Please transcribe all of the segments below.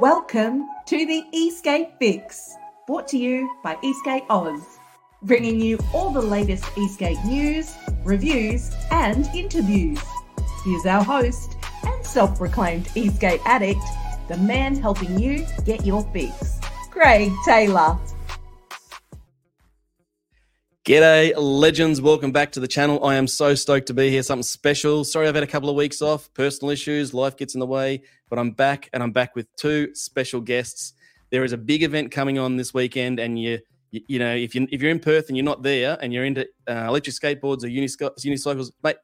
Welcome to the Esk8 Fix, brought to you by Esk8 Oz, bringing you all the latest Esk8 news, reviews, and interviews. Here's our host and self proclaimed Esk8 addict, the man helping you get your fix, Craig Taylor. G'day, legends. Welcome back to the channel. I am so stoked to be here. Something special. Sorry, I've had a couple of weeks off, personal issues, life gets in the way, but I'm back and I'm back with two special guests. There is a big event coming on this weekend, and you, you, you know, if you if you're in Perth and you're not there, and you're into uh, electric skateboards or unicycles, mate,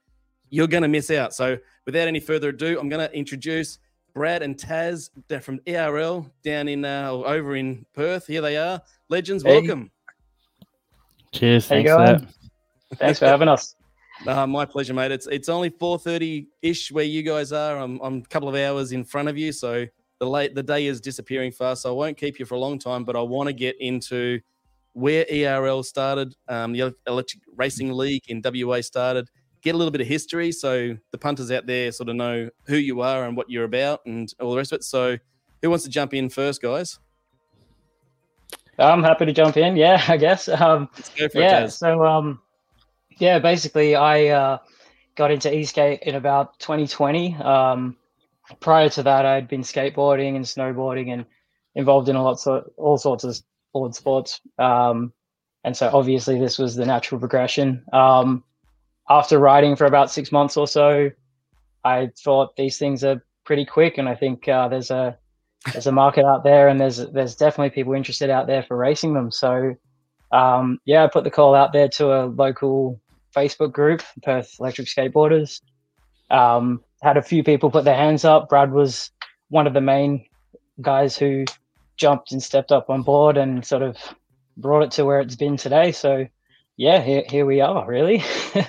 you're going to miss out. So, without any further ado, I'm going to introduce Brad and Taz from ERL down in uh, over in Perth. Here they are, legends. Hey. Welcome. Cheers. How Thanks for that. Thanks for having us. Uh, my pleasure, mate. It's it's only four thirty ish where you guys are. I'm I'm a couple of hours in front of you, so the late the day is disappearing fast. So I won't keep you for a long time, but I want to get into where ERL started, um, the Electric Racing League in WA started. Get a little bit of history, so the punters out there sort of know who you are and what you're about, and all the rest of it. So, who wants to jump in first, guys? I'm happy to jump in. Yeah, I guess. Um, Let's go for yeah. it, So, um, yeah, basically, I uh, got into e-skate in about 2020. Um, prior to that, I'd been skateboarding and snowboarding and involved in a lot of all sorts of board sports. Um, and so, obviously, this was the natural progression. Um, after riding for about six months or so, I thought these things are pretty quick, and I think uh, there's a there's a market out there, and there's there's definitely people interested out there for racing them. So, um, yeah, I put the call out there to a local Facebook group, Perth Electric Skateboarders. Um, had a few people put their hands up. Brad was one of the main guys who jumped and stepped up on board and sort of brought it to where it's been today. So, yeah, here here we are, really.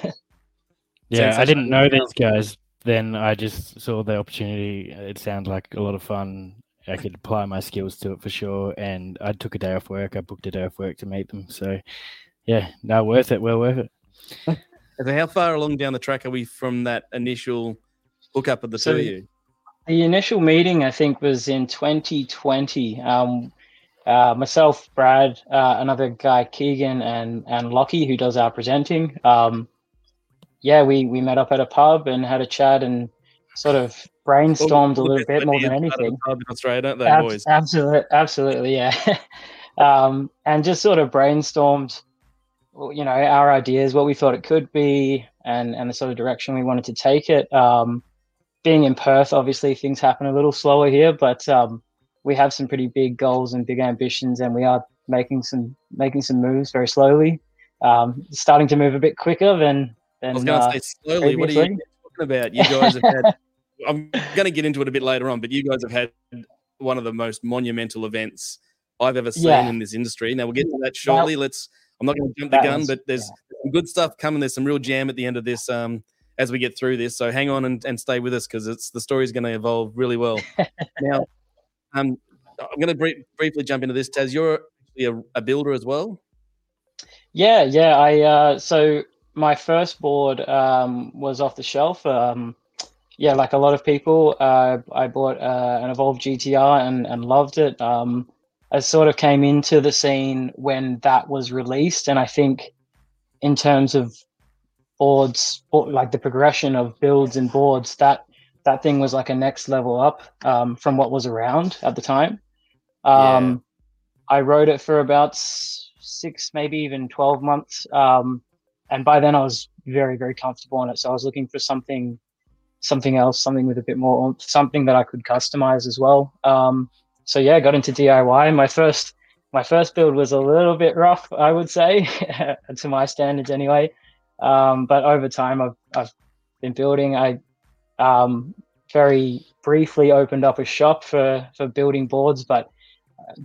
Yeah, I didn't know these guys. Then I just saw the opportunity. It sounded like a lot of fun. I could apply my skills to it for sure. And I took a day off work. I booked a day off work to meet them. So, yeah, no, worth it. Well worth it. So how far along down the track are we from that initial hookup of the So- two of you? The initial meeting, I think, was in 2020. Um, uh, myself, Brad, uh, another guy, Keegan, and and Lockie, who does our presenting. Um, yeah, we we met up at a pub and had a chat and sort of brainstormed a little bit more than out of the anything. Australia, don't they, Ab- boys? Absolutely, absolutely, yeah. um, and just sort of brainstormed, you know, our ideas, what we thought it could be, and and the sort of direction we wanted to take it. Um, being in Perth, obviously things happen a little slower here, but um, we have some pretty big goals and big ambitions, and we are making some making some moves very slowly. Um, starting to move a bit quicker than than I was going to uh, say slowly. What are you talking about? You guys have had. I'm going to get into it a bit later on, but you guys have had one of the most monumental events I've ever seen Yeah. in this industry. Now we'll get to that shortly. Let's. I'm not going to jump the gun, was- but there's some good stuff coming. There's some real jam at the end of this. Um, as we get through this, so hang on and, and stay with us because it's the story's going to evolve really well. now, um, I'm going to br- briefly jump into this. Taz, you're actually a, a builder as well. Yeah, yeah. I uh, so my first board um, was off the shelf. Um, yeah, like a lot of people, uh, I bought uh, an Evolve GTR and, and loved it. Um, I sort of came into the scene when that was released, and I think in terms of boards, or like the progression of builds and boards, that that thing was like a next level up um, from what was around at the time. Um, I rode it for about six, maybe even 12 months. Um, and by then I was very, very comfortable on it. So I was looking for something, something else, something with a bit more, something that I could customize as well. Um, so yeah, got into DIY. My first, my first build was a little bit rough, I would say, to my standards anyway. Um, but over time, I've, I've been building. I um, very briefly opened up a shop for, for building boards, but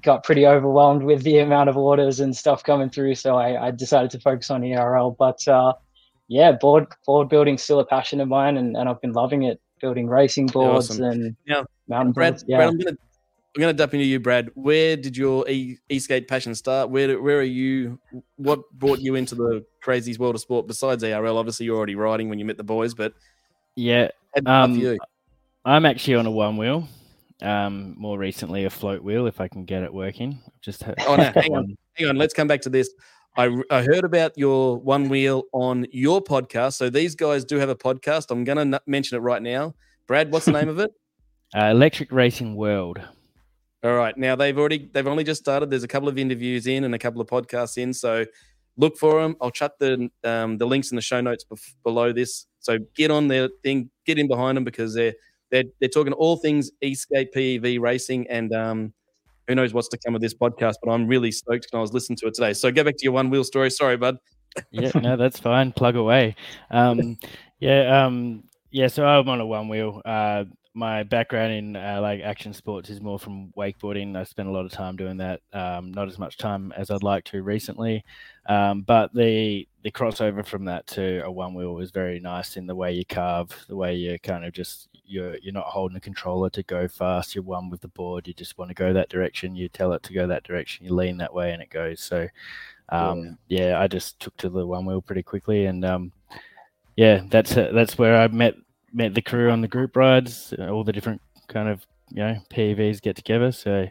got pretty overwhelmed with the amount of orders and stuff coming through, so I, I decided to focus on ERL. But uh, yeah, board board building still a passion of mine, and, and I've been loving it. Building racing boards awesome. and Now, mountain Brad, boards. Yeah, Brad, I'm gonna I'm gonna dump into you, Brad. Where did your e skate passion start? Where where are you? What brought you into the crazies world of sport besides ERL? Obviously, you're already riding when you met the boys, but Yeah, um. I'm actually on a one wheel. Um, more recently, a float wheel if I can get it working. Just oh no, hang on, hang on. Let's come back to this. I, I heard about your one wheel on your podcast. So these guys do have a podcast. I'm going to n- mention it right now. Brad, what's the name of it? Uh, Electric Racing World. All right. Now they've already they've only just started. There's a couple of interviews in and a couple of podcasts in. So look for them. I'll chuck the um, the links in the show notes bef- below this. So get on their thing, get in behind them because they're they're they're talking all things Esk8 PEV racing and um, who knows what's to come of this podcast. But I'm really stoked and I was listening to it today. So go back to your one wheel story. Sorry, bud. yeah, no, that's fine. Plug away. Um, yeah, um, yeah. So I'm on a one wheel. Uh, my background in uh, like action sports is more from wakeboarding. I spent a lot of time doing that. Um, not as much time as I'd like to recently, um, but the the crossover from that to a one wheel is very nice in the way you carve, the way you kind of just you're you're not holding a controller to go fast. You're one with the board. You just want to go that direction. You tell it to go that direction. You lean that way, and it goes. So, um, yeah. yeah, I just took to the one wheel pretty quickly, and um, yeah, that's that's where I met met the crew on the group rides. All the different kind of you know PEVs get together. So.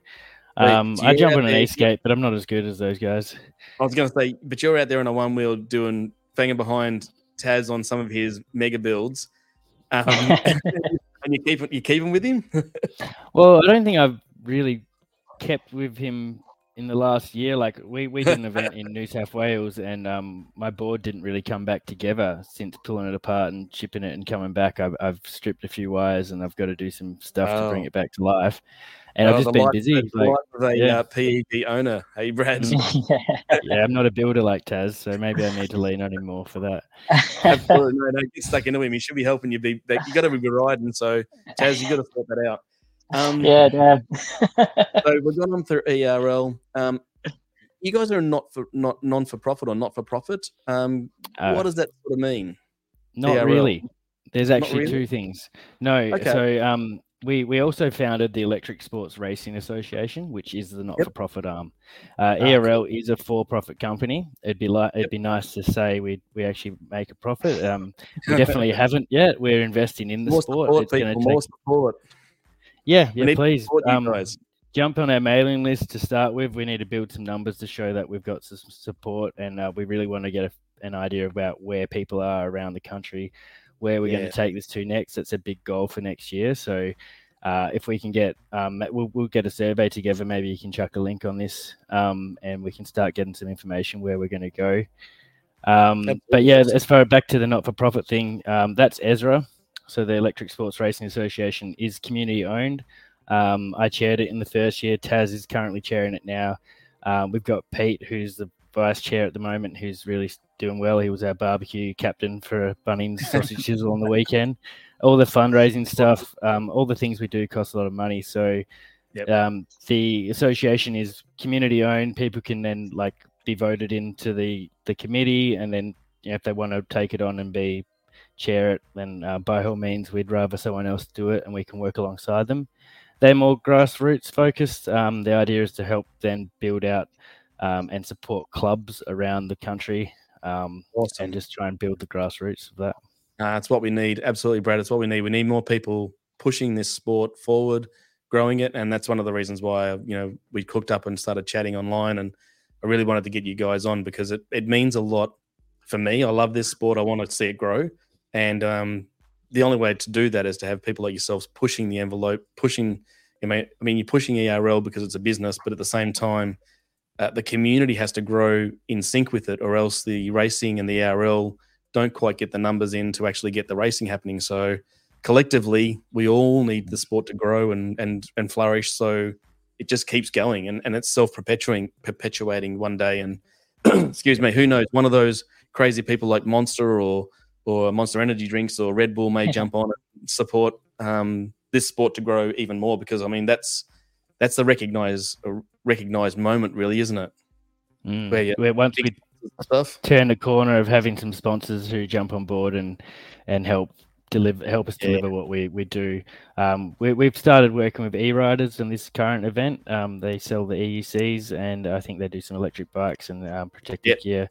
Um, Wait, I jump on an Esk8, but I'm not as good as those guys. I was going to say, but you're out there on a one wheel doing banging behind Taz on some of his mega builds. Um, and you keep you keep him with him. well, I don't think I've really kept with him in the last year. Like we, we did an event in New South Wales, and um, my board didn't really come back together since pulling it apart and shipping it and coming back. I've, I've stripped a few wires, and I've got to do some stuff oh. to bring it back to life. And oh, I've just been busy. Like, life a yeah. uh, owner. Hey, Brad. yeah. yeah, I'm not a builder like Taz, so maybe I need to lean on him more for that. Absolutely, no, don't get stuck into him. He should be helping you be. You got to be riding, so Taz, you got to sort that out. Um, yeah, Dad. so we're going on through ERL. Um, you guys are not for not non for profit or not for profit. Um, uh, what does that sort of mean? Not ERL? really. There's actually really? two things. No, okay. so um, we we also founded the Electric Sports Racing Association, which is the not-for-profit yep. arm. Uh, ERL is a for-profit company. It'd be like it'd be nice to say we we actually make a profit. Um, we definitely haven't yet. We're investing in the more sport. Support, it's people, take... more support. Yeah, yeah. Please um, jump on our mailing list to start with. We need to build some numbers to show that we've got some support, and uh, we really want to get a, an idea about where people are around the country where we're yeah. going to take this to next. It's a big goal for next year. So uh, if we can get, um, we'll, we'll get a survey together. Maybe you can chuck a link on this, um, and we can start getting some information where we're going to go. Um, but yeah, as far back to the not-for-profit thing, um, that's ESRA. So the Electric Sports Racing Association is community owned. Um, I chaired it in the first year. Taz is currently chairing it now. Um, we've got Pete, who's the vice chair at the moment, who's really doing well. He was our barbecue captain for Bunnings Sausage Sizzle on the weekend. All the fundraising stuff, um, all the things we do cost a lot of money. So yep. um, the association is community owned. People can then like be voted into the the committee, and then you know, if they want to take it on and be chair it, then uh, by all means, we'd rather someone else do it, and we can work alongside them. They're more grassroots focused. Um, the idea is to help then build out um, and support clubs around the country um, awesome. and just try and build the grassroots of that. Uh, that's what we need. Absolutely, Brad. It's what we need. We need more people pushing this sport forward, growing it, and that's one of the reasons why you know we cooked up and started chatting online. And I really wanted to get you guys on because it it means a lot for me. I love this sport. I want to see it grow, and um, the only way to do that is to have people like yourselves pushing the envelope, pushing. I mean, I mean, you're pushing ERL because it's a business, but at the same time, uh, the community has to grow in sync with it, or else the racing and the ERL don't quite get the numbers in to actually get the racing happening. So collectively, we all need the sport to grow and and and flourish. So it just keeps going and, and it's self perpetuating perpetuating one day. And excuse me, who knows? One of those crazy people like Monster or or Monster Energy drinks or Red Bull may jump on and support um, this sport to grow even more because I mean that's that's the recognized recognized moment, really, isn't it? Mm. Where, Where once we stuff. turn the corner of having some sponsors who jump on board and and help deliver help us deliver yeah. what we we do. Um, we, have started working with e-riders in this current event. Um, they sell the EUCs and I think they do some electric bikes and um, protective yep. gear.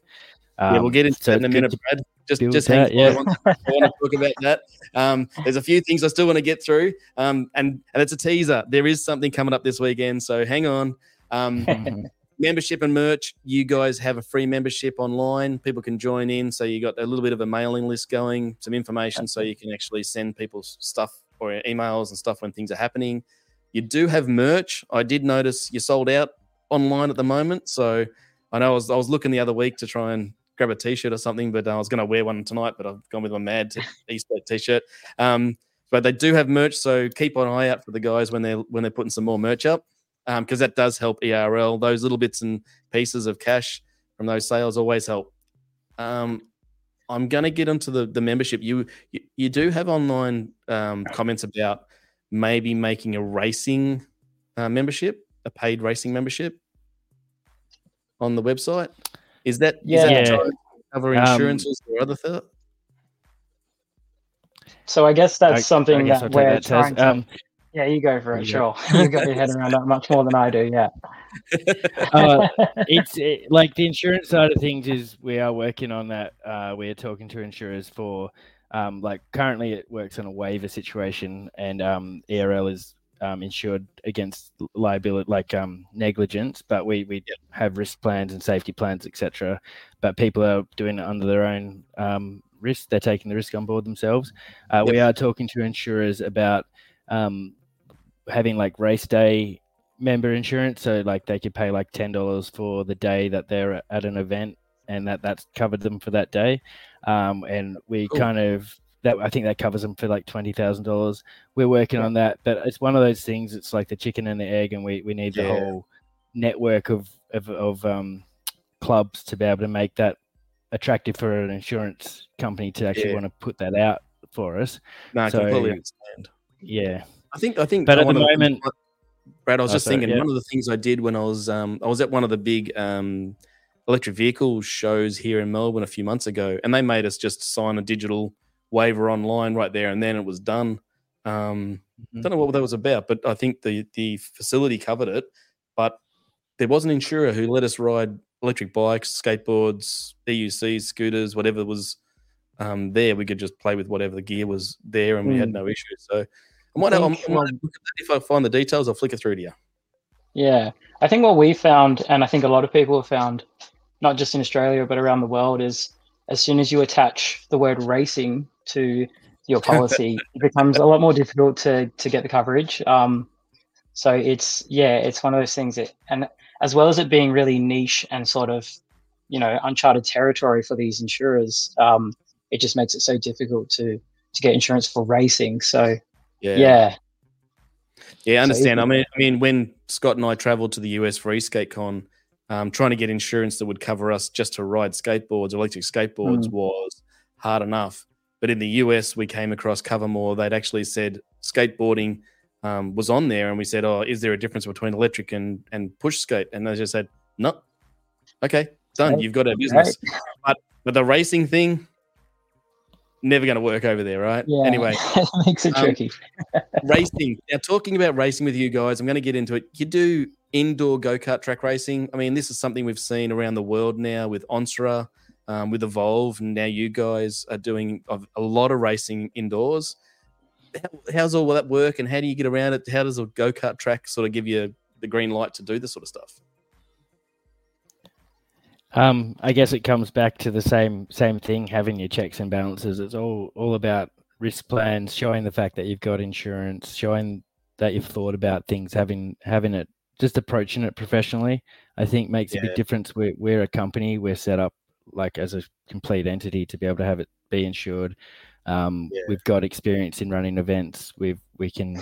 Yeah, we'll Um, get into so that in a minute, Brad. Just, just hang yeah. yeah. I, want, I want to talk about that. Um, there's a few things I still want to get through, um, and and it's a teaser. There is something coming up this weekend, so hang on. Um, membership and merch. You guys have a free membership online. People can join in, so you got a little bit of a mailing list going, some information, so you can actually send people stuff or emails and stuff when things are happening. You do have merch. I did notice you sold out online at the moment, so I know I was I was looking the other week to try and grab a t-shirt or something, but I was going to wear one tonight, but I've gone with my mad t- Easter t-shirt. Um, but they do have merch, so keep an eye out for the guys when they're when they're putting some more merch up, because that does help ERL. Those little bits and pieces of cash from those sales always help. Um, I'm going to get onto the the membership. You you, you do have online um, comments about maybe making a racing uh, membership, a paid racing membership on the website. Is that is Yeah. that Yeah. to cover Um, insurances or other stuff? So I guess that's I- something I guess that we're that, trying to. Um, yeah, you go for it. you Sure, you got your head around that much more than I do. Yeah. uh, it's it, like the insurance side of things is we are working on that. Uh, we're talking to insurers for um, like currently it works on a waiver situation, and um, ERL is um, insured against liability like um, negligence, but we we have risk plans and safety plans, etc. But people are doing it under their own um, risk; they're taking the risk on board themselves. Uh, We are talking to insurers about um, having like race day member insurance so like they could pay like ten dollars for the day that they're at an event and that that's covered them for that day um, and we Cool. kind of that i think that covers them for like $20000 we're working on that but it's one of those things it's like the chicken and the egg and we, we need the Yeah. whole network of of, of um, clubs to be able to make that attractive for an insurance company to actually Yeah. want to put that out for us No, I so- completely understand. yeah I think I think But at the moment- Brad, I was Oh, just sorry, thinking yeah. one of the things I did when I was um, I was at one of the big um, electric vehicle shows here in Melbourne a few months ago, and they made us just sign a digital waiver online right there, and then it was done. Um, Mhm. Don't know what that was about, but I think the the facility covered it. But there was an insurer who let us ride electric bikes, skateboards, EUCs, scooters, whatever was um, there. We could just play with whatever the gear was there, and we had Mm. no issues. So I might, have, I might that. if I find the details, I'll flick it through to you. Yeah, I think what we found, and I think a lot of people have found, not just in Australia but around the world, is as soon as you attach the word racing to your policy, it becomes a lot more difficult to to get the coverage. Um, so it's yeah, it's one of those things that, and as well as it being really niche and sort of, you know, uncharted territory for these insurers, um, it just makes it so difficult to to get insurance for racing. So Yeah, yeah, Yeah, I So understand. I mean, I mean, when Scott and I travelled to the US for EskateCon, um, trying to get insurance that would cover us just to ride skateboards, electric skateboards, Mm. was hard enough. But in the US, we came across Covermore. They'd actually said skateboarding um, was on there, and we said, "Oh, is there a difference between electric and and push skate?" And they just said, "No." Okay, done. You've got a business. But but the racing thing, never going to work over there, right? yeah. Anyway, makes it um, tricky. racing. Now, talking about racing with you guys, I'm going to get into it. You do indoor go kart track racing. I mean, this is something we've seen around the world now with Onsra, um, with Evolve, and now you guys are doing a, a lot of racing indoors. How, how's all that work, and how do you get around it? How does a go kart track sort of give you the green light to do this sort of stuff? Um, I guess it comes back to the same same thing, having your checks and balances. It's all all about risk plans, showing the fact that you've got insurance, showing that you've thought about things, having having it just approaching it professionally. I think makes a big difference. We're we're a company. We're set up like as a complete entity to be able to have it be insured. Um, Yeah. We've got experience in running events. We've we can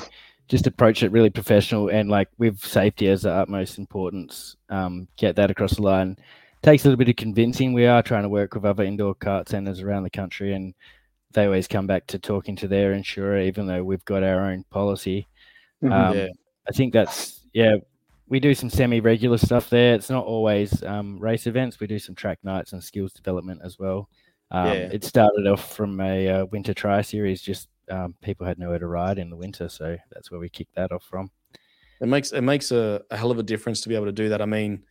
just approach it really professional and like with safety as the utmost importance. Um, get that across the line takes a little bit of convincing. We are trying to work with other indoor kart centers around the country, and they always come back to talking to their insurer, even though we've got our own policy. Mhm. Um, Yeah. I think that's yeah. We do some semi-regular stuff there. It's not always um, race events. We do some track nights and skills development as well. Um, Yeah. It started off from a uh, winter try series. Just um, people had nowhere to ride in the winter, so that's where we kicked that off from. It makes it makes a, a hell of a difference to be able to do that. I mean,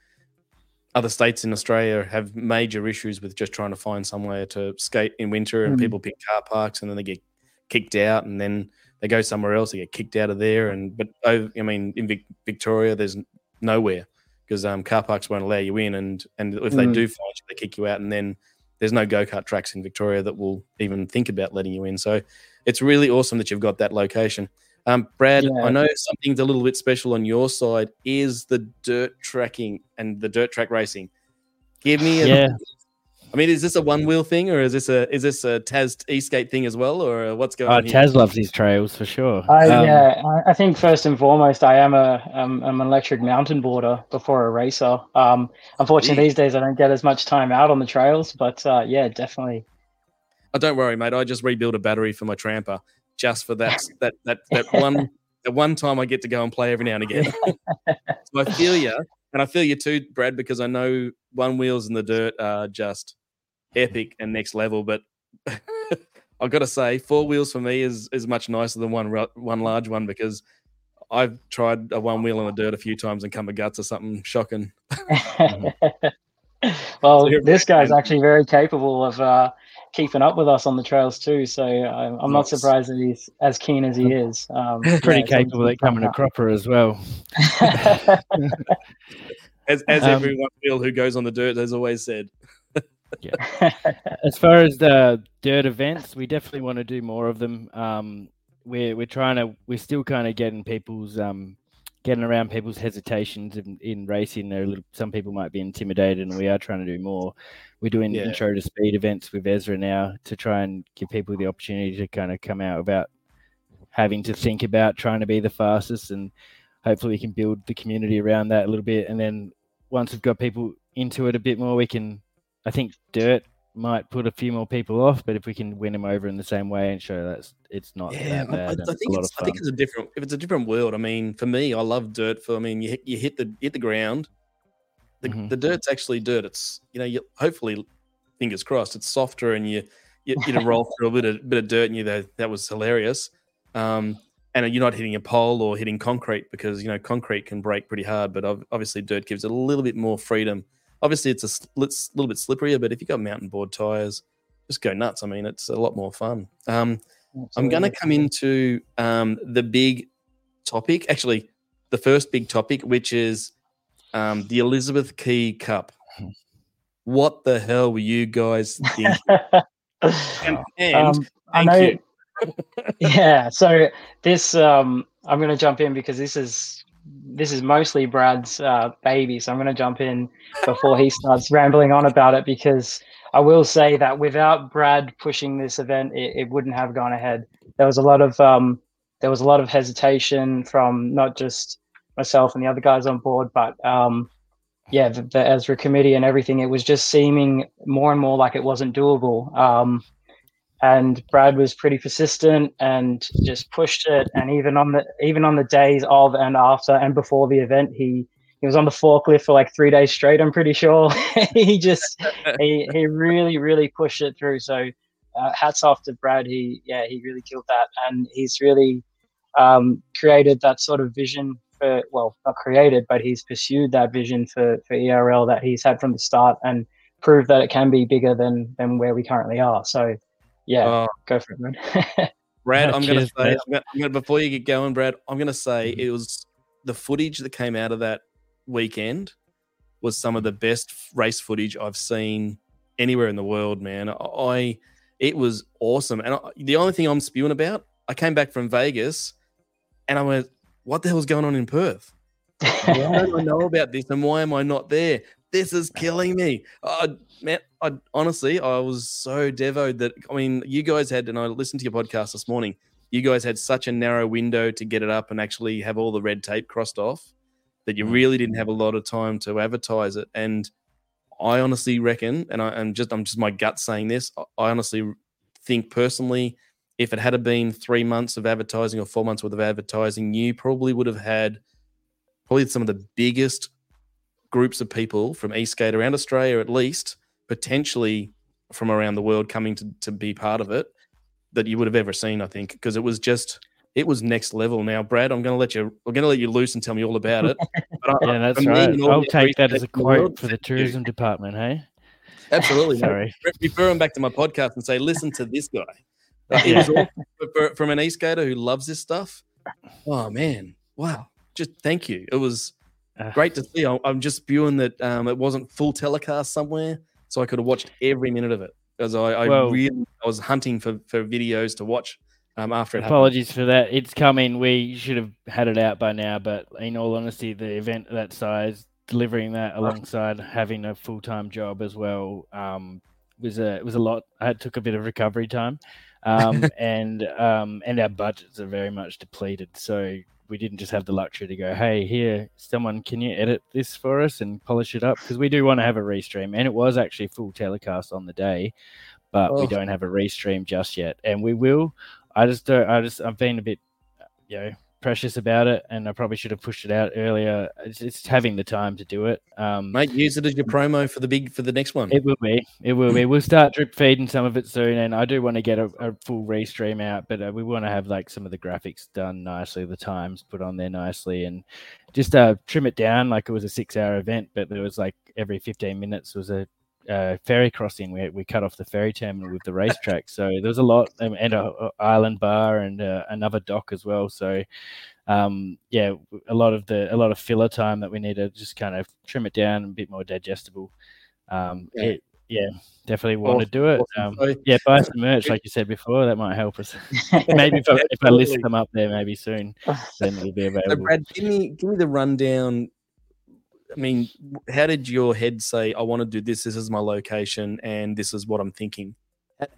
other states in Australia have major issues with just trying to find somewhere to skate in winter, and Mm. people pick car parks, and then they get kicked out, and then they go somewhere else, they get kicked out of there. And but oh, I mean, in Vic- Victoria, there's nowhere because um, car parks won't allow you in, and and if they Mm. do find you, they kick you out, and then there's no go kart tracks in Victoria that will even think about letting you in. So it's really awesome that you've got that location. Um, Brad, Yeah. I know something's a little bit special on your side is the dirt tracking and the dirt track racing. Give me, a, Yeah. I mean, is this a one wheel thing or is this a is this a Taz e-skate thing as well, or what's going Oh, on? here? Taz loves his trails for sure. I, Um, yeah, I, I think first and foremost, I am a um, I'm an electric mountain boarder before a racer. Um, unfortunately, Yeah. these days I don't get as much time out on the trails, but uh, yeah, definitely. Oh, don't worry, mate. I just rebuilt a battery for my Trampa just for that that that that one that one time I get to go and play every now and again. so I feel you, and I feel you too, Brad, because I know one wheels in the dirt are just epic and next level. But I've got to say, four wheels for me is is much nicer than one one large one because I've tried a one wheel in the dirt a few times and come a guts or something shocking. well, So this guy's actually very capable of uh, keeping up with us on the trails too. So I'm, I'm not surprised that he's as keen as he is. Um, Pretty yeah, capable he's at coming a cropper as well. As as Um, every one who goes on the dirt has always said. As far as the dirt events, we definitely want to do more of them. Um, we're we're trying to we're still kind of getting people's um getting around people's hesitations in, in racing. There, some people might be intimidated, and we are trying to do more. We're doing Yeah. intro to speed events with ESRA now to try and give people the opportunity to kind of come out without having to think about trying to be the fastest, and hopefully we can build the community around that a little bit. And then once we've got people into it a bit more, we can. I think dirt might put a few more people off, but if we can win them over in the same way and show that's it's not Yeah, bad, I- I think it's I think it's a different if it's a different world. I mean, for me, I love dirt. For I mean, you hit, you hit the hit the ground. The, Mhm. the dirt's actually dirt. It's you know, you hopefully, fingers crossed, it's softer and you you, you roll through a bit of bit of dirt and you that that was hilarious. Um, and you're not hitting a pole or hitting concrete because you know concrete can break pretty hard, but obviously dirt gives it a little bit more freedom. Obviously, it's a little bit slipperier, but if you've got mountain board tires, just go nuts. I mean, it's a lot more fun. Um, I'm going to come into um, the big topic, actually, the first big topic, which is um, the Elizabeth Quay Cup. What the hell were you guys thinking? and, and um, I know. you. yeah. So this, um, I'm going to jump in because this is this is mostly Brad's uh, baby. So I'm going to jump in before he starts rambling on about it because I will say that without Brad pushing this event, it, it wouldn't have gone ahead. There was a lot of um, there was a lot of hesitation from not just myself and the other guys on board, but um, yeah, the, the ESRA committee and everything. It was just seeming more and more like it wasn't doable. Um, and Brad was pretty persistent and just pushed it. And even on the even on the days of and after and before the event, he he was on the forklift for like three days straight. I'm pretty sure he just he he really really pushed it through. So uh, hats off to Brad. He yeah he really killed that, and he's really um, created that sort of vision for well not created, but he's pursued that vision for for ERL that he's had from the start and proved that it can be bigger than than where we currently are. So yeah, Oh, go for it, man. Brad, I'm going to say, I'm gonna, I'm gonna, before you get going, Brad, I'm going to say Mhm. it was the footage that came out of that weekend was some of the best race footage I've seen anywhere in the world, man. I, it was awesome. And I, the only thing I'm spewing about, I came back from Vegas and I went, what the hell's going on in Perth? Why don't I know about this and why am I not there? This is killing me. Uh, man, I honestly, I was so devoed that I mean, you guys had, and I listened to your podcast this morning. You guys had such a narrow window to get it up and actually have all the red tape crossed off that you Mm. really didn't have a lot of time to advertise it. And I honestly reckon, and I, am just, I'm just my gut saying this. I- I honestly think personally, if it had been three months of advertising or four months worth of advertising, you probably would have had probably some of the biggest groups of people from Esk8 around Australia, at least, potentially from around the world coming to, to be part of it that you would have ever seen, I think, because it was just it was next level. Now, Brad, I'm gonna let you I'm gonna let you loose and tell me all about it. but But I- Yeah, that's for me, right. in all I'll take that as a appreciation world, quote for the thank you. tourism department. Hey, Absolutely. sorry. Re- refer him back to my podcast and say, listen to this guy. Like, it was all for, from an e-skater who loves this stuff. Oh man, wow! Just thank you. It was Uh, great to see. I'm, I'm just spewing that um, it wasn't full telecast somewhere, so I could have watched every minute of it because I, I Well- really I was hunting for, for videos to watch um, after it happened. Apologies for that. It's coming. We should have had it out by now, but in all honesty, the event of that size, delivering that alongside having a full time job as well, um, was a was a lot. I took a bit of recovery time, um, and um, and our budgets are very much depleted. So we didn't just have the luxury to go, hey, here, someone, can you edit this for us and polish it up? Because we do want to have a restream, and it was actually full telecast on the day, but we Oh. don't have a restream just yet, and we will. I just don't. I just I've been a bit, you know, precious about it, and I probably should have pushed it out earlier. It's, it's having the time to do it. Um, Mate, use it as your promo for the big for the next one. it will be. It will be. We'll start drip feeding some of it soon, and I do want to get a, a full restream out, but uh, we want to have like some of the graphics done nicely, the times put on there nicely, and just uh, trim it down like it was a six-hour event, but there was like every fifteen minutes was a uh, ferry crossing. We we cut off the ferry terminal with the racetrack, so there was a lot, um, and a, a island bar and uh, another dock as well. So um, yeah, a lot of the a lot of filler time that we need to just kind of trim it down a bit more digestible. Um, Yeah. it, yeah, definitely want to do it. awesome. Um, yeah, buy some merch, like you said before. That might help us. maybe if I, if I list them up there, maybe soon, then it'll be So available. Brad, give me give me the rundown. I mean, how did your head say, "I want to do this. This is my location, and this is what I'm thinking"?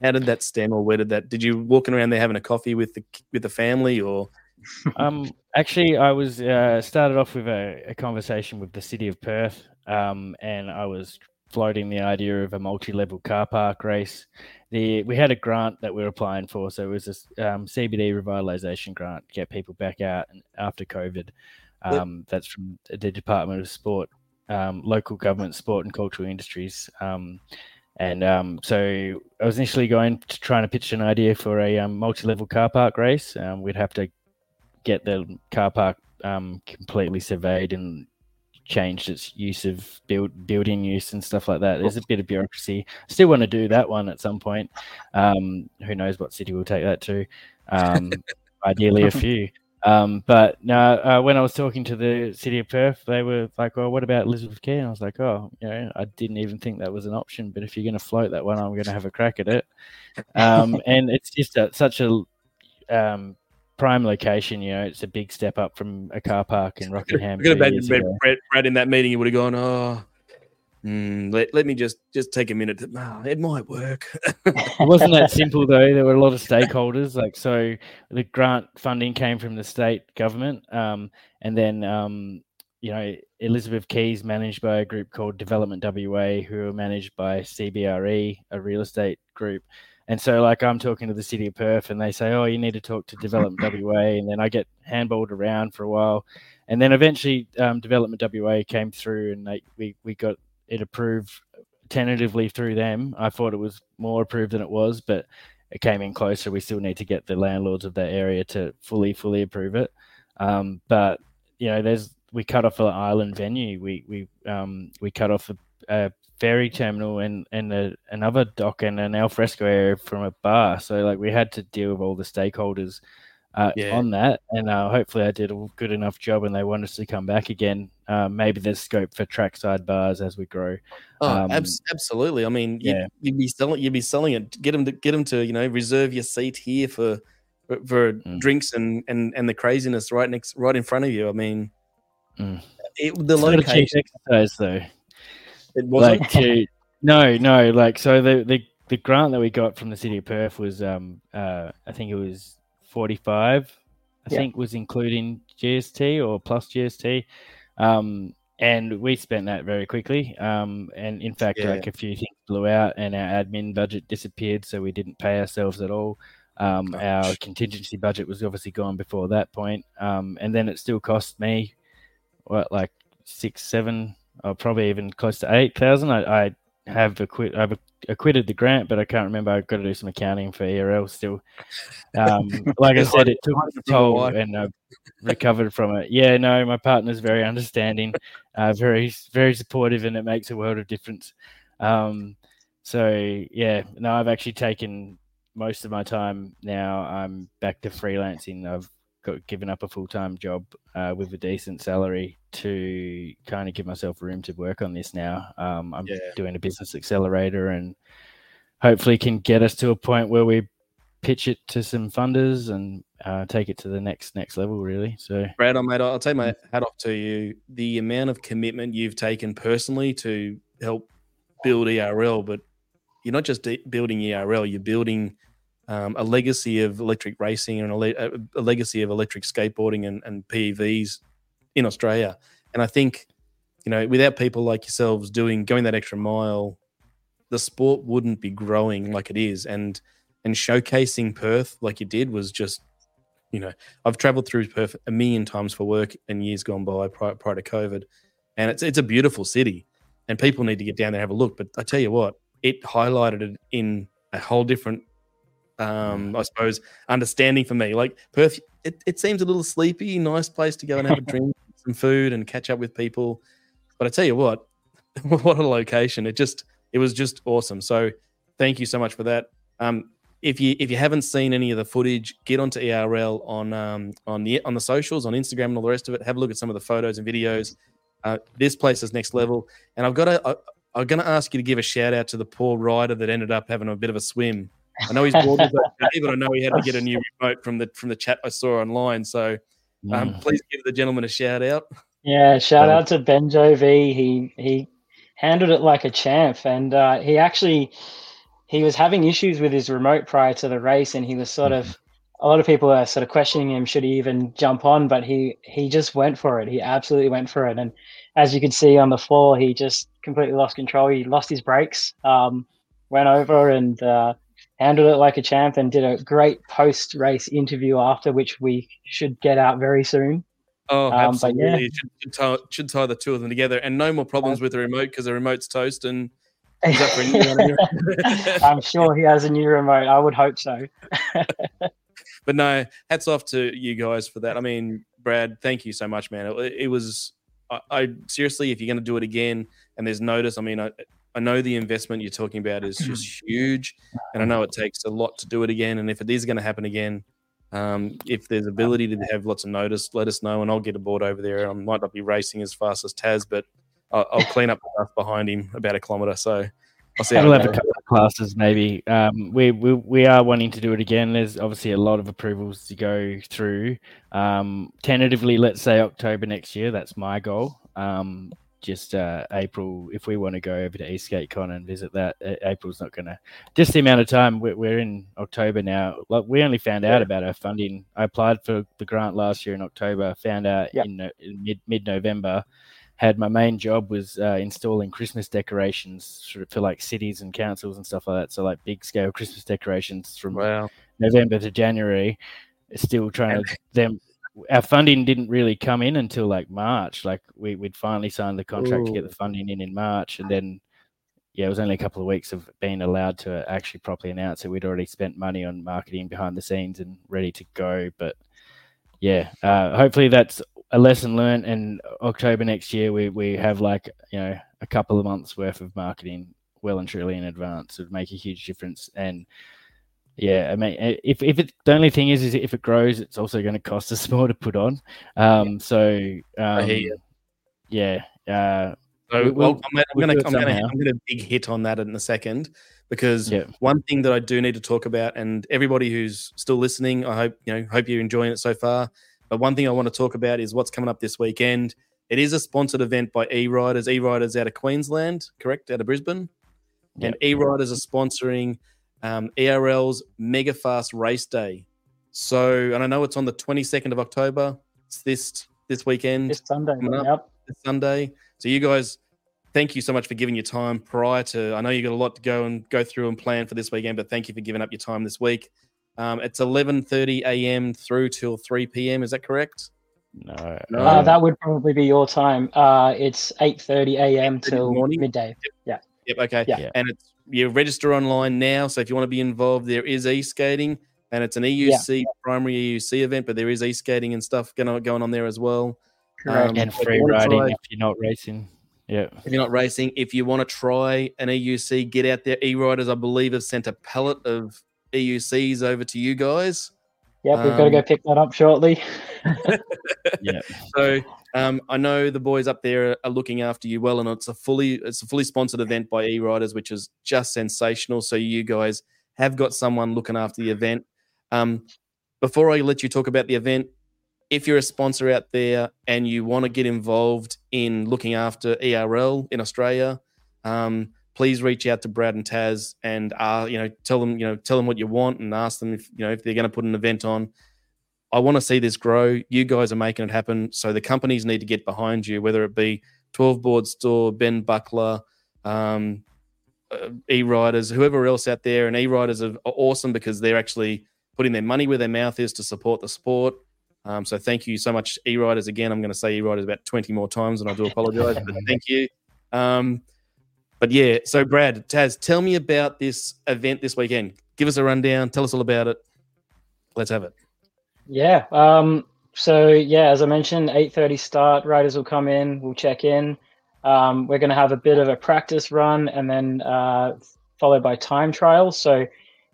How- did that stem, or where did that? Did you walking around there having a coffee with the with the family, or um, actually, I was uh, started off with a, a conversation with the city of Perth, um, and I was floating the idea of a multi-level car park race. The we had a grant that we were applying for, so it was this um, CBD revitalization grant, to get people back out after COVID. Um, that's from the Department of Sport, um, local government, sport and cultural industries. Um, and um, so I was initially going to trying to pitch an idea for a um, multi-level car park race. Um, we'd have to get the car park um, completely surveyed and changed its use of build building use and stuff like that. There's a bit of bureaucracy. Still want to do that one at some point. Um, who knows what city we'll take that to? Um, ideally, a few. Um, but no, uh, when I was talking to the city of Perth, they were like, "Oh, what about Elizabeth Quay?" And I was like, "Oh, you know, I didn't even think that was an option. But if you're going to float that one, I'm going to have a crack at it." Um, and it's just a, such a um, prime location. You know, it's a big step up from a car park in Rockingham. I could imagine ago. Brad, Brad in that meeting, you would have gone, "Oh, mm, let let me just just take a minute. To, "Ah, it might work." it wasn't that simple though. There were a lot of stakeholders. Like so, the grant funding came from the state government, um, and then um, you know Elizabeth Quay's managed by a group called Development WA, who are managed by CBRE, a real estate group. And so, like, I'm talking to the city of Perth, and they say, "Oh, you need to talk to Development WA," and then I get handballed around for a while, and then eventually, um, Development WA came through, and they, we we got it approved tentatively through them. I thought it was more approved than it was, but it came in closer. We still need to get the landlords of that area to fully, fully approve it. Um, but you know, there's we cut off an island venue. We we um, we cut off a, a ferry terminal and and a, another dock and an alfresco area from a bar. So like we had to deal with all the stakeholders uh, Yeah. on that, and uh, hopefully I did a good enough job, and they want us to come back again. Uh, maybe there's scope for trackside bars as we grow. Oh, Um, abs- absolutely. I mean, you'd, yeah. you'd be selling, you'd be selling it. Get them to get them to, you know, reserve your seat here for for, for Mm. drinks and, and and the craziness right next, right in front of you. I mean, Mm. it, the It's not a cheap location. exercise though. It wasn't. like to no no like so the, the the grant that we got from the city of perth was um uh i think it was 45 i Yeah. think was including gst or plus gst um and we spent that very quickly um and in fact Yeah. like a few things blew out and our admin budget disappeared so we didn't pay ourselves at all um, our contingency budget was obviously gone before that point um, and then it still cost me what like six seven or probably even close to eight thousand. I, I have acquit I've acquitted the grant, but I can't remember. I've got to do some accounting for ERL still. Um, like I said, it took a toll, and I've recovered from it. Yeah, no, my partner's very understanding, uh, very very supportive, and it makes a world of difference. Um, so yeah, no, I've actually taken most of my time now. I'm back to freelancing. I've got given up a full time job uh, with a decent salary to kind of give myself room to work on this now. Um, I'm yeah. doing a business accelerator and hopefully can get us to a point where we pitch it to some funders and uh, take it to the next next level really so brad i mate i'll take my hat off to you the amount of commitment you've taken personally to help build erl but you're not just building erl you're building um, a legacy of electric racing and a, le- a legacy of electric skateboarding and, and PEVs in Australia. And I think, you know, without people like yourselves doing going that extra mile, the sport wouldn't be growing like it is. And and showcasing Perth like you did was just, you know, I've traveled through Perth a million times for work in years gone by prior, prior to COVID, and it's it's a beautiful city, and people need to get down there and have a look. But I tell you what, it highlighted it in a whole different um, I suppose, understanding for me. Like Perth, it, it seems a little sleepy, nice place to go and have a drink, some food, and catch up with people. But I tell you what, what a location! It just it was just awesome. So thank you so much for that. Um, if you if you haven't seen any of the footage, get onto ERL on um, on the on the socials, on Instagram, and all the rest of it. Have a look at some of the photos and videos. Uh, this place is next level, and I've got to. I, I'm going to ask you to give a shout out to the poor rider that ended up having a bit of a swim I know he's bored with that, but I know he had to get a new remote from the from the chat I saw online. So um, mm. please give the gentleman a shout out. Yeah, shout out to Benjo V. He he handled it like a champ, and uh, he actually he was having issues with his remote prior to the race, and he was sort of a lot of people are sort of questioning him should he even jump on, but he he just went for it. He absolutely went for it, and as you can see on the floor, he just completely lost control. He lost his brakes, um, went over, and uh, handled it like a champ and did a great post race interview after, which we should get out very soon. Oh, um, absolutely! Yeah. Should, should, tie, should, tie, the two of them together, and no more problems with the remote because the remote's toast. And I'm sure he has a new remote. I would hope so. but no, hats off to you guys for that. I mean, Brad, thank you so much, man. It, it was. I, I, seriously, if you're going to do it again, and there's notice, I mean, I, I know the investment you're talking about is just huge, and I know it takes a lot to do it again. And if it is going to happen again, um, if there's ability to have lots of notice, let us know, and I'll get aboard over there. I might not be racing as fast as Taz, but I'll, I'll clean up enough behind him about a kilometre. So I'll see. We'll have a couple of classes, maybe. Um, we, we we are wanting to do it again. There's obviously a lot of approvals to go through. Um, tentatively, let's say October next year. That's my goal. Um, just uh, April, if we want to go over to Esk8 Con and visit that, April's not going to. Just the amount of time we're, we're, in October now. Like we only found out about our funding. I applied for the grant last year in October. Found out yep. in, in, mid mid November. Had my main job was uh, installing Christmas decorations for, for, like cities and councils and stuff like that. So like big scale Christmas decorations from wow. November to January. Still trying to them our funding didn't really come in until like March. Like we, would finally signed the contract Ooh. to get the funding in in March, and then yeah, it was only a couple of weeks of being allowed to actually properly announce it. We'd already spent money on marketing behind the scenes and ready to go. But yeah, uh, hopefully that's a lesson learned. And October next year, we we have like you know a couple of months worth of marketing well and truly in advance. It would make a huge difference and yeah, I mean, if if it the only thing is, is if it grows, it's also going to cost us more to put on. Um, so um, yeah, uh, so we'll, I'm, I'm going to I'm going to big hit on that in a second because yeah. one thing that I do need to talk about, and everybody who's still listening, I hope you know, hope you're enjoying it so far. But one thing I want to talk about is what's coming up this weekend. It is a sponsored event by E Riders. E Riders out of Queensland, correct? Out of Brisbane, and E Riders are sponsoring um, ERL's Mega Fast Race Day. So, and I know it's on the 22nd of October. It's this this weekend. This Sunday. Yep. This Sunday. So, you guys, thank you so much for giving your time prior to. I know you got a lot to go and go through and plan for this weekend, but thank you for giving up your time this week. Um, it's 11:30 a.m. through till 3 p.m. Is that correct? No, no. Uh, that would probably be your time. Uh, it's 8:30 a.m. till morning. midday. Yep. Yeah. Yep. Okay. Yeah. And it's you register online now. So if you want to be involved, there is e skating, and it's an EUC primary EUC event, but there is e skating and stuff going on, going on there as well. Correct. Um, and if free riding try- if you're not racing. Yeah. if you're not racing, if you want to try an EUC, get out there. E Riders, I believe, have sent a pallet of EUCs over to you guys. Yep, we've got to go Um, pick that up shortly. Yeah. So um, I know the boys up there are looking after you well, and it's a fully it's a fully sponsored event by E Riders, which is just sensational. So you guys have got someone looking after the event. Um, before I let you talk about the event, if you're a sponsor out there and you want to get involved in looking after ERL in Australia, um, please reach out to Brad and Taz and uh, you know tell them you know tell them what you want and ask them if you know if they're going to put an event on. I want to see this grow. You guys are making it happen. So the companies need to get behind you, whether it be 12 Board Store, Ben Buckler, um, uh, E Riders, whoever else out there. And E Riders are are awesome because they're actually putting their money where their mouth is to support the sport. Um, so thank you so much, E Riders. Again, I'm going to say E Riders about 20 more times, and I do apologize, but thank you. Um, but yeah, so Brad, Taz, tell me about this event this weekend. Give us a rundown. Tell us all about it. Let's have it. Yeah. Um, so yeah, as I mentioned, eight thirty start. Riders will come in. We'll check in. Um, we're going to have a bit of a practice run, and then uh, followed by time trials. So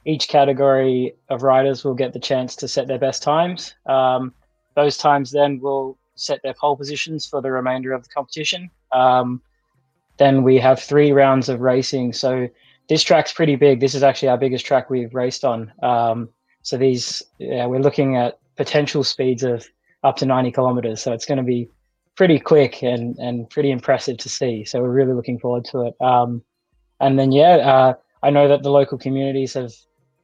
each category of riders will get the chance to set their best times. Um, those times then will set their pole positions for the remainder of the competition. Um, then we have three rounds of racing. So this track's pretty big. This is actually our biggest track we've raced on. Um, so these, yeah, we're looking at potential speeds of up to 90 kilometers. So it's going to be pretty quick and, and pretty impressive to see. So we're really looking forward to it. Um, and then, yeah, uh, I know that the local communities have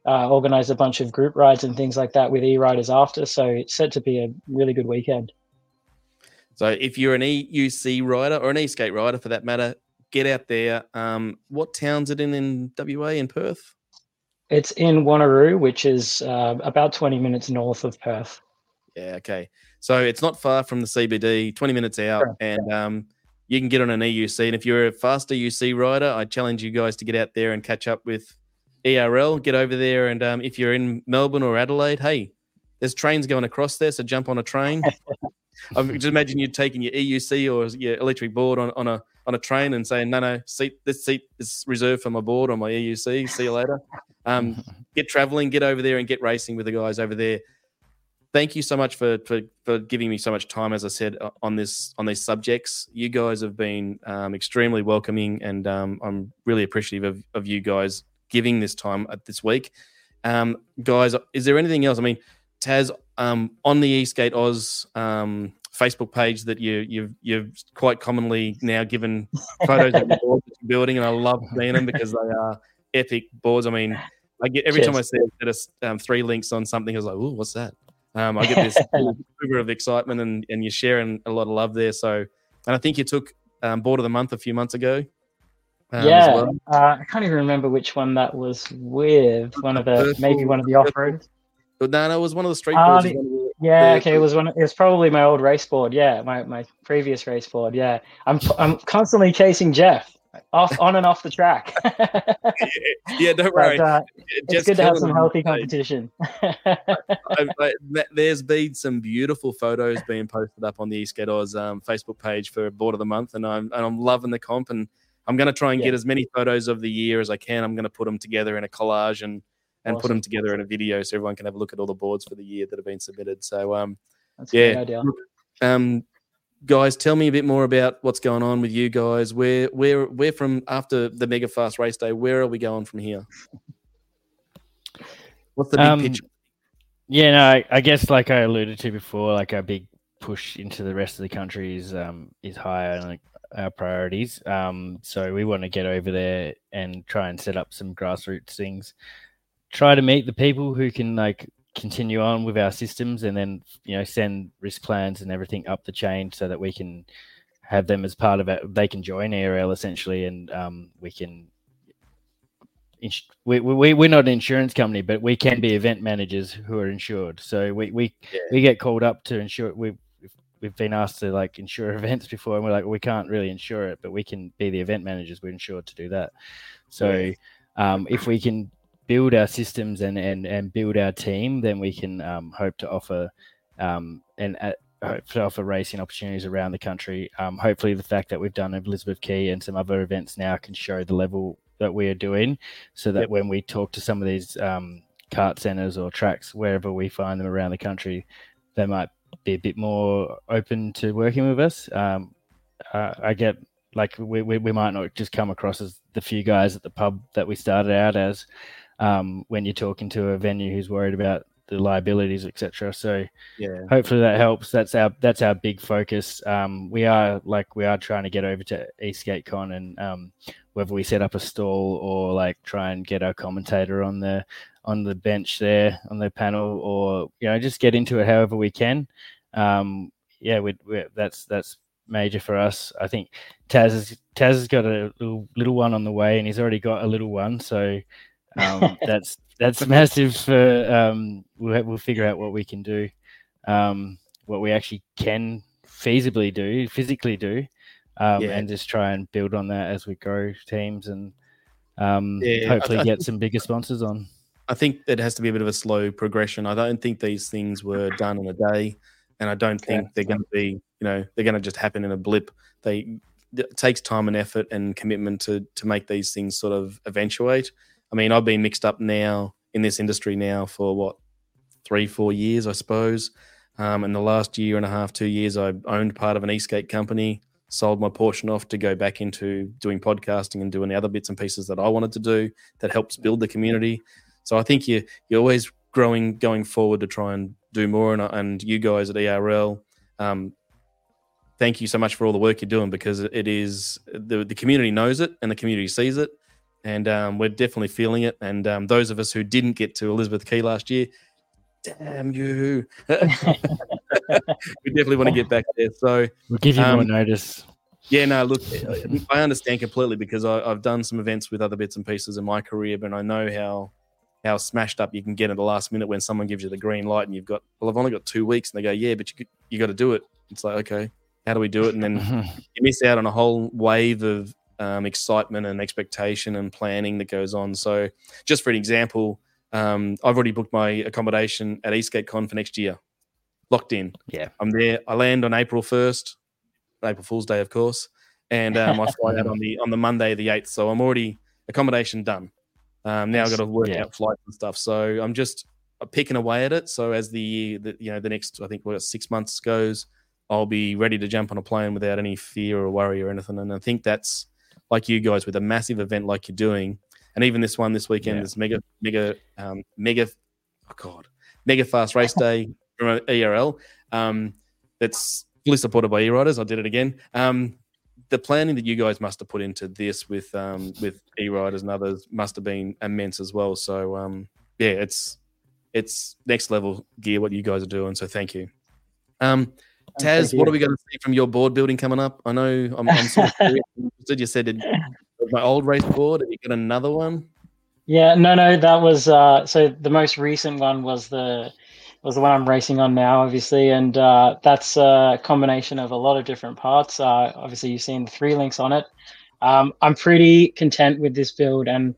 uh, organized a bunch of group rides and things like that with e-riders after. So it's set to be a really good weekend. So if you're an EUC rider or an e-skate rider for that matter, get out there. Um, what town's it in in WA in Perth? It's in Wanneroo, which is uh, about 20 minutes north of Perth. Yeah, okay. So it's not far from the CBD, 20 minutes out, Sure. and um, you can get on an EUC. And if you're a fast EUC rider, I challenge you guys to get out there and catch up with ERL. Get over there, and um, if you're in Melbourne or Adelaide, hey, there's trains going across there, so jump on a train. I just imagine you taking your EUC or your electric board on, on a on a train and saying, "No, no, seat this seat is reserved for my board on my EUC. See you later." Um, get traveling, get over there, and get racing with the guys over there. Thank you so much for for, for giving me so much time, as I said, on this on these subjects. You guys have been um, extremely welcoming, and um, I'm really appreciative of, of you guys giving this time at this week. Um, guys, is there anything else? I mean, Taz, um, on the Esk8 Oz um, Facebook page that you you've you've quite commonly now given photos of the boards that you're building, and I love seeing them because they are epic boards. I mean, I get every time I see it, um, three links on something, I was like, "Ooh, what's that?" Um, I get this quiver of excitement, and and you're sharing a lot of love there. So, and I think you took um, board of the month a few months ago. um, yeah, well. uh, I can't even remember which one that was with. One of the maybe one of the off road. No, no, it was one of the street Ah, boards. the- One of the- Yeah, okay. It was one. It was probably my old race board. Yeah, my, my previous race board. Yeah, I'm I'm constantly chasing Jeff off on and off the track. yeah, don't worry. but, uh, it's good to have some healthy competition. I- I- th- there's been some beautiful photos being posted up on the Esk8 um, Facebook page for Board of the Month, and I'm and I'm loving the comp, and I'm going to try and get as many photos of the year as I can. I'm going to put them together in a collage and and put them together in a video so everyone can have a look at all the boards for the year that have been submitted. So um, That's Yeah. idea. um, guys, tell me a bit more about what's going on with you guys. Where where where from after the Mega Fast Race Day? Where are we going from here? What's the big Um, picture? Yeah, no, I, I guess like I alluded to before, like our big push into the rest of the country is um is higher on like, our priorities. Um, so we want to get over there and try and set up some grassroots things. Try to meet the people who can like continue on with our systems, and then you know send risk plans and everything up the chain so that we can have them as part of it. They can join ERL essentially, and um, we can ins- we, we, we're not an insurance company, but we can be event managers who are insured. So we we, Yeah. we get called up to insure. We we've been asked to like insure events before, and we're like, we can't really insure it, but we can be the event managers. We're insured to do that. So um, if we can build our systems and and and build our team, then we can um, hope to offer um, and uh, hope to offer racing opportunities around the country. Um, hopefully, the fact that we've done Elizabeth Quay and some other events now can show the level that we are doing, so that Yep. when we talk to some of these um, kart centers or tracks wherever we find them around the country, they might be a bit more open to working with us. Um, uh, I get like we, we, we might not just come across as the few guys at the pub that we started out as um, when you're talking to a venue who's worried about the liabilities, etc. So Yeah. hopefully that helps. That's our that's our big focus. Um, we are like we are trying to get over to Esk8 Con and um, whether we set up a stall or like try and get our commentator on the on the bench there on the panel or you know just get into it however we can. Um, yeah, we, we that's that's major for us. I think Taz has Taz has got a little little one on the way and he's already got a little one, so um, that's that's massive for um, we'll, we'll figure out what we can do um, what we actually can feasibly do physically do um, Yeah. and just try and build on that as we grow teams and um, Yeah, hopefully I get some bigger sponsors on I think it has to be a bit of a slow progression. I don't think these things were done in a day, and I don't think they're going to be, you know, they're going to just happen in a blip. They it takes time and effort and commitment to to make these things sort of eventuate. I mean, I've been mixed up now in this industry now for what three, four years, I suppose. Um, in the last year and a half, two years, I owned part of an Esk8 company, sold my portion off to go back into doing podcasting and doing the other bits and pieces that I wanted to do that helps build the community. So I think you you're always growing going forward to try and do more. And and you guys at ERL, um, thank you so much for all the work you're doing because it is the the community knows it and the community sees it, and um, we're definitely feeling it. And um, those of us who didn't get to Elizabeth Quay last year, damn you, we definitely want to get back there. So we'll give you more Um, notice yeah, no, look, I understand completely because I, I've done some events with other bits and pieces in my career, but I know how how smashed up you can get at the last minute when someone gives you the green light and you've got well, I've only got two weeks, and they go, yeah, but you you got to do it. It's like, okay, how do we do it? And then you miss out on a whole wave of um, excitement and expectation and planning that goes on. So, just for an example, um, I've already booked my accommodation at Esk8 Con for next year, locked in. Yeah. I'm there. I land on April 1st, April Fool's Day, of course, and um, I fly out on the on the Monday the 8th. So I'm already accommodation done. Um, now I've got to work Yeah. out flights and stuff. So I'm just picking away at it. So as the the, you know, the next I think what six months goes, I'll be ready to jump on a plane without any fear or worry or anything. And I think that's like you guys with a massive event like you're doing, and even this one this weekend, Yeah. this mega, mega, um, mega, oh god, mega fast race day from ERL. Um, that's fully supported by e-riders. I did it again. Um, the planning that you guys must have put into this with um, with e-riders and others must have been immense as well. So um, yeah, it's it's next level gear what you guys are doing. So thank you. Um, Taz, what are we going to see from your board building coming up? I know I'm, I'm sort of interested. You said it my old race board. Have you got another one? Yeah, no, no, that was uh, so the most recent one was the was the one I'm racing on now, obviously, and uh, that's a combination of a lot of different parts. Uh, obviously, you've seen the three links on it. Um, I'm pretty content with this build, and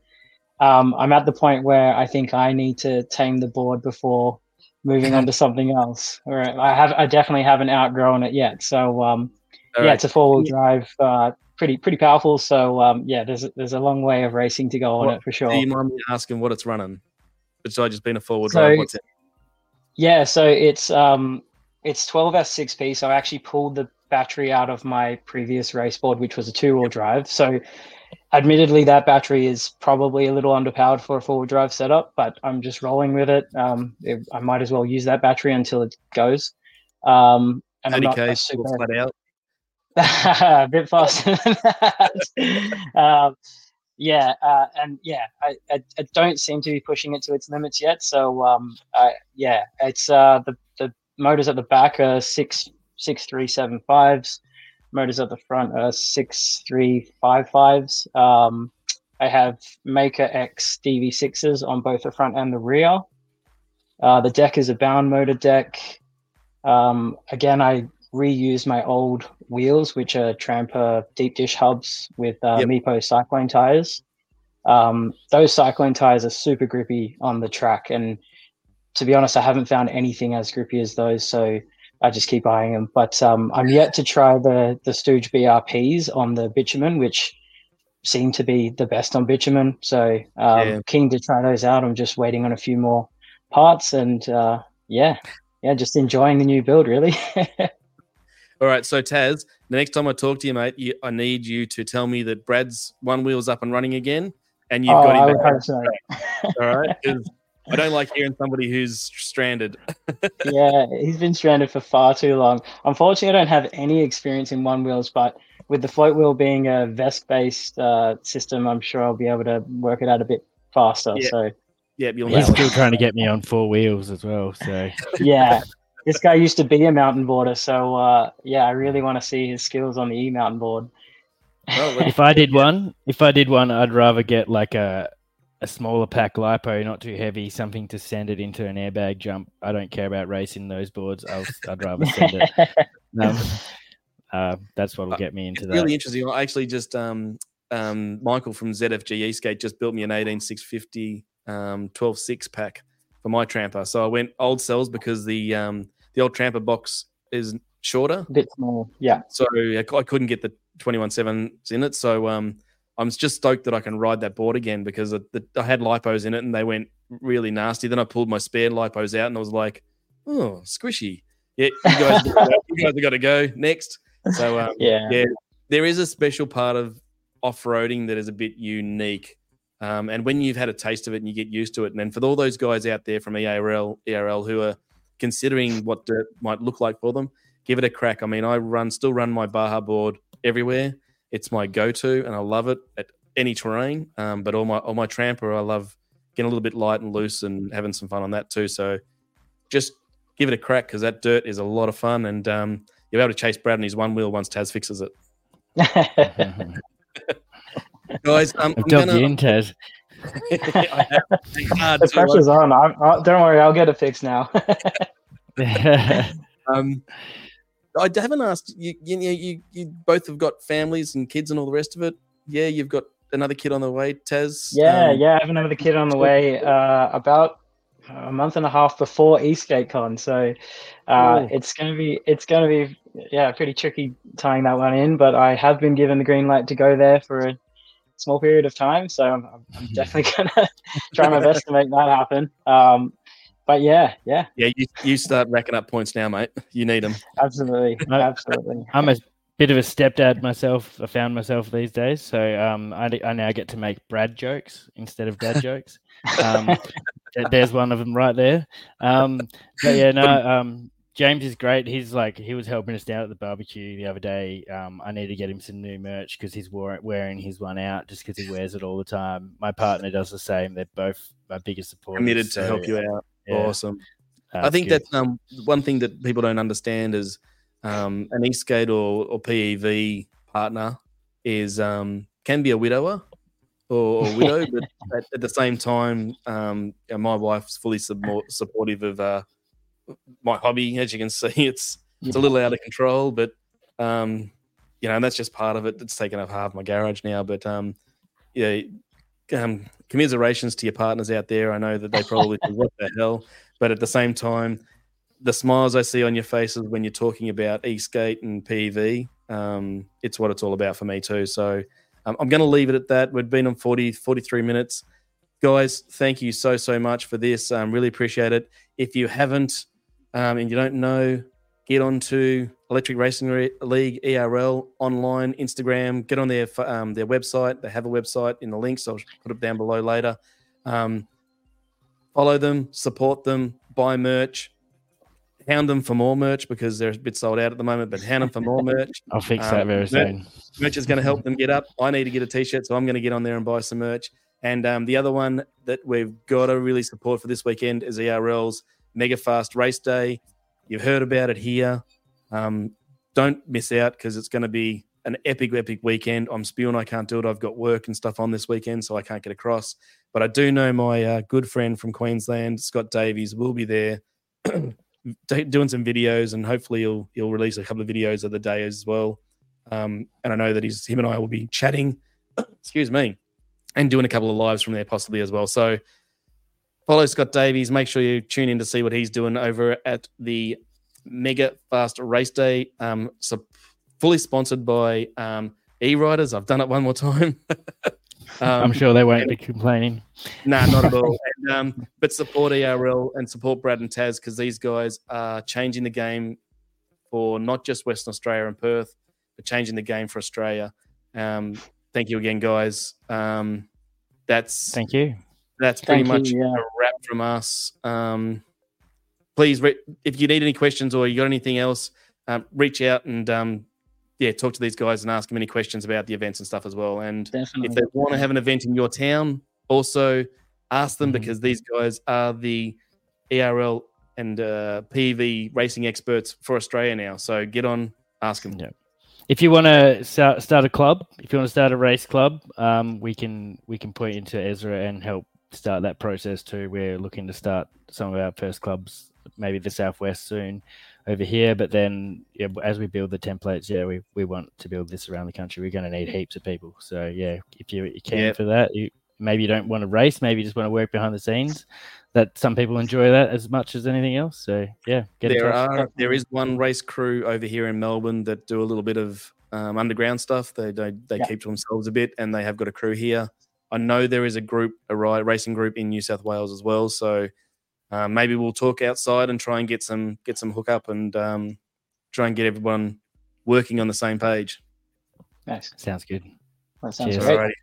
um, I'm at the point where I think I need to tame the board before moving on to something else. Or I have, I definitely haven't outgrown it yet. So um, All yeah, right. it's a four wheel drive, uh, pretty pretty powerful. So um, yeah, there's a- there's a long way of racing to go on What- it for sure. Do you mind me asking what it's running? Besides just being a forward So- drive, what's it? Yeah, so it's um it's 12S6P. So I actually pulled the battery out of my previous race board, which was a two-wheel drive. So admittedly, that battery is probably a little underpowered for a four-wheel drive setup, but I'm just rolling with it. Um, it- I might as well use that battery until it goes. Um, and I'm Thirty not a k super flat out. a bit faster than that. um, yeah, uh, and yeah, I, I, I don't seem to be pushing it to its limits yet. So um, I, yeah, it's uh, the the motors at the back are six six three seven fives. Motors at the front are six three five fives. Um, I have MakerX DV6s on both the front and the rear. Uh, the deck is a bound motor deck. Um, again, I reuse my old wheels, which are Trampa deep dish hubs with uh, Yep. Meepo cyclone tires. Um, those cyclone tires are super grippy on the track, and to be honest, I haven't found anything as grippy as those. So I just keep eyeing them. But um, I'm yet to try the the Stooge BRPs on the bitumen, which seem to be the best on bitumen. So um, Yeah. keen to try those out. I'm just waiting on a few more parts, and uh, yeah, yeah, just enjoying the new build really. All right, so Taz, the next time I talk to you, mate, you, I need you to tell me that Brad's one wheel's up and running again, and you've oh, got I him would back. so. All right, I don't like hearing somebody who's stranded. yeah, he's been stranded for far too long. Unfortunately, I don't have any experience in one wheels, but with the Floatwheel being a VESC based uh, system, I'm sure I'll be able to work it out a bit faster. Yeah. So, yeah, you'll He's still trying to get me on four wheels as well. So yeah, this guy used to be a mountain boarder. So, uh, yeah, I really want to see his skills on the e mountain board. Well, if I did one, if I did one, I'd rather get like a a smaller pack lipo, not too heavy, something to send it into an airbag jump. I don't care about racing those boards. I'll, I'd rather send it. Um, uh, that's what'll get me into it's that. really interesting. I actually just um, um, Michael from ZFG Skate just built me an 18650 um, 12 six pack for my Trampa. So I went old cells because the um, the old Trampa box is shorter, a bit small. Yeah. so I I couldn't get the 21 sevens in it. So um, I'm just stoked that I can ride that board again because it, the, I had lipos in it and they went really nasty. Then I pulled my spare lipos out and I was like, oh, squishy. Yeah, you guys, you guys have got to go next. So um, Yeah. yeah, there is a special part of off-roading that is a bit unique. Um, and when you've had a taste of it and you get used to it, and then for all those guys out there from ERL, ERL who are considering what dirt might look like for them, give it a crack. I mean, I run still run my Baja board everywhere. It's my go-to, and I love it at any terrain. Um, but all my all my Trampa, I love getting a little bit light and loose and having some fun on that too. So just give it a crack because that dirt is a lot of fun, and um, you'll be able to chase Brad on his one wheel once Taz fixes it. Guys, um, I've I'm gonna- you in, Tez. I have. It's hard the to, pressure's on. I'm, uh, don't worry, I'll get it fixed now. Um, I haven't asked you. You, know, you you both have got families and kids and all the rest of it. Yeah, you've got another kid on the way, Taz. yeah, Um, yeah. I have another kid on the way. Uh, about a month and a half before Esk8 Con, so uh, it's gonna be it's gonna be yeah pretty tricky tying that one in. But I have been given the green light to go there for a small period of time, so I'm, I'm- I'm definitely gonna try my best to make that happen. Um, but yeah, yeah, Yeah, you, you start racking up points now, mate. You need them. absolutely, I- absolutely. I'm a bit of a stepdad myself. I found myself these days, so um, I, I now get to make Brad jokes instead of dad jokes. Um, there's one of them right there. Um, but yeah, no, um, James is great. He's like he was helping us down at the barbecue the other day. Um, I need to get him some new merch because he's wore, wearing his one out just because he wears it all the time. My partner does the same. They're both my biggest supporters. Committed to so, help you out. Yeah, Awesome. that's I think good. that's um, one thing that people don't understand is um, an Esk8 or, or PEV partner is um, can be a widower or, or widow, but at, at the same time, um, my wife's fully submo- supportive of uh, my hobby. As you can see, it's it's a little out of control, but um, you know, and that's just part of it. It's taken up half my garage now, but um, yeah, um, commiserations to your partners out there. I know that they probably what the hell, but at the same time, the smiles I see on your faces when you're talking about Esk8 and PV, um, it's what it's all about for me too. So um, I'm going to leave it at that. We've been on 40, 43 minutes. Guys, thank you so, so much for this. Um, really appreciate it. If you haven't um, and you don't know, get onto Electric Racing Re- League ERL online, Instagram. Get on their um, their website. They have a website in the links. I'll put it down below later. Um, follow them, support them, buy merch, hound them for more merch because they're a bit sold out at the moment. But hound them for more merch. I'll fix um, that very merch- soon. Merch is going to help them get up. I need to get a t-shirt, so I'm going to get on there and buy some merch. And um, the other one that we've got to really support for this weekend is ERL's Mega Fast Race Day. You've heard about it here. Um, don't miss out because it's going to be an epic, epic weekend. I'm spewing I can't do it. I've got work and stuff on this weekend, so I can't get across. But I do know my uh, good friend from Queensland, Scott Davies, will be there doing some videos, and hopefully he'll he'll release a couple of videos of the day as well. Um, and I know that he's him and I will be chatting. excuse me, and doing a couple of lives from there possibly as well. So follow Scott Davies. Make sure you tune in to see what he's doing over at the Mega Fast Race Day. Um, so fully sponsored by um, E Riders. I've done it one more time. um, I'm sure they won't be complaining. Nah, not at all. and, um, but support ERL and support Brad and Taz because these guys are changing the game for not just Western Australia and Perth, but changing the game for Australia. Um, thank you again, guys. Um, that's thank you. That's pretty thank much you, yeah. a wrap from us. Um, please, re- if you need any questions or you got anything else, um, reach out and um, yeah, talk to these guys and ask them any questions about the events and stuff as well. And Definitely. if they want to have an event in your town, also ask them mm-hmm. because these guys are the ERL and uh, PV racing experts for Australia now. So get on, ask them. Yeah. If you want to start, start a club, if you want to start a race club, um, we can we can point into ESRA and help start that process too. We're looking to start some of our first clubs, maybe the southwest soon over here. But then, yeah, as we build the templates, yeah, we, we want to build this around the country. We're going to need heaps of people. So yeah, if you, you can for that, you maybe you don't want to race, maybe you just want to work behind the scenes. That some people enjoy that as much as anything else. So yeah, there are there is one race crew over here in Melbourne that do a little bit of um, underground stuff. They they, they yeah. keep to themselves a bit, and they have got a crew here. I know there is a group, a racing group in New South Wales as well. So uh, maybe we'll talk outside and try and get some get some hookup and um, try and get everyone working on the same page. Nice. Sounds good. That sounds Cheers. great.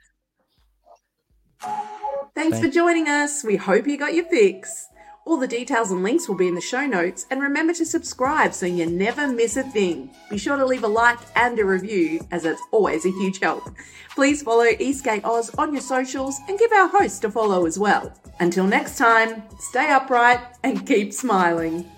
Thanks, Thanks for joining us. We hope you got your fix. All the details and links will be in the show notes, and remember to subscribe so you never miss a thing. Be sure to leave a like and a review, as it's always a huge help. Please follow Esk8 Oz on your socials and give our host a follow as well. Until next time, stay upright and keep smiling.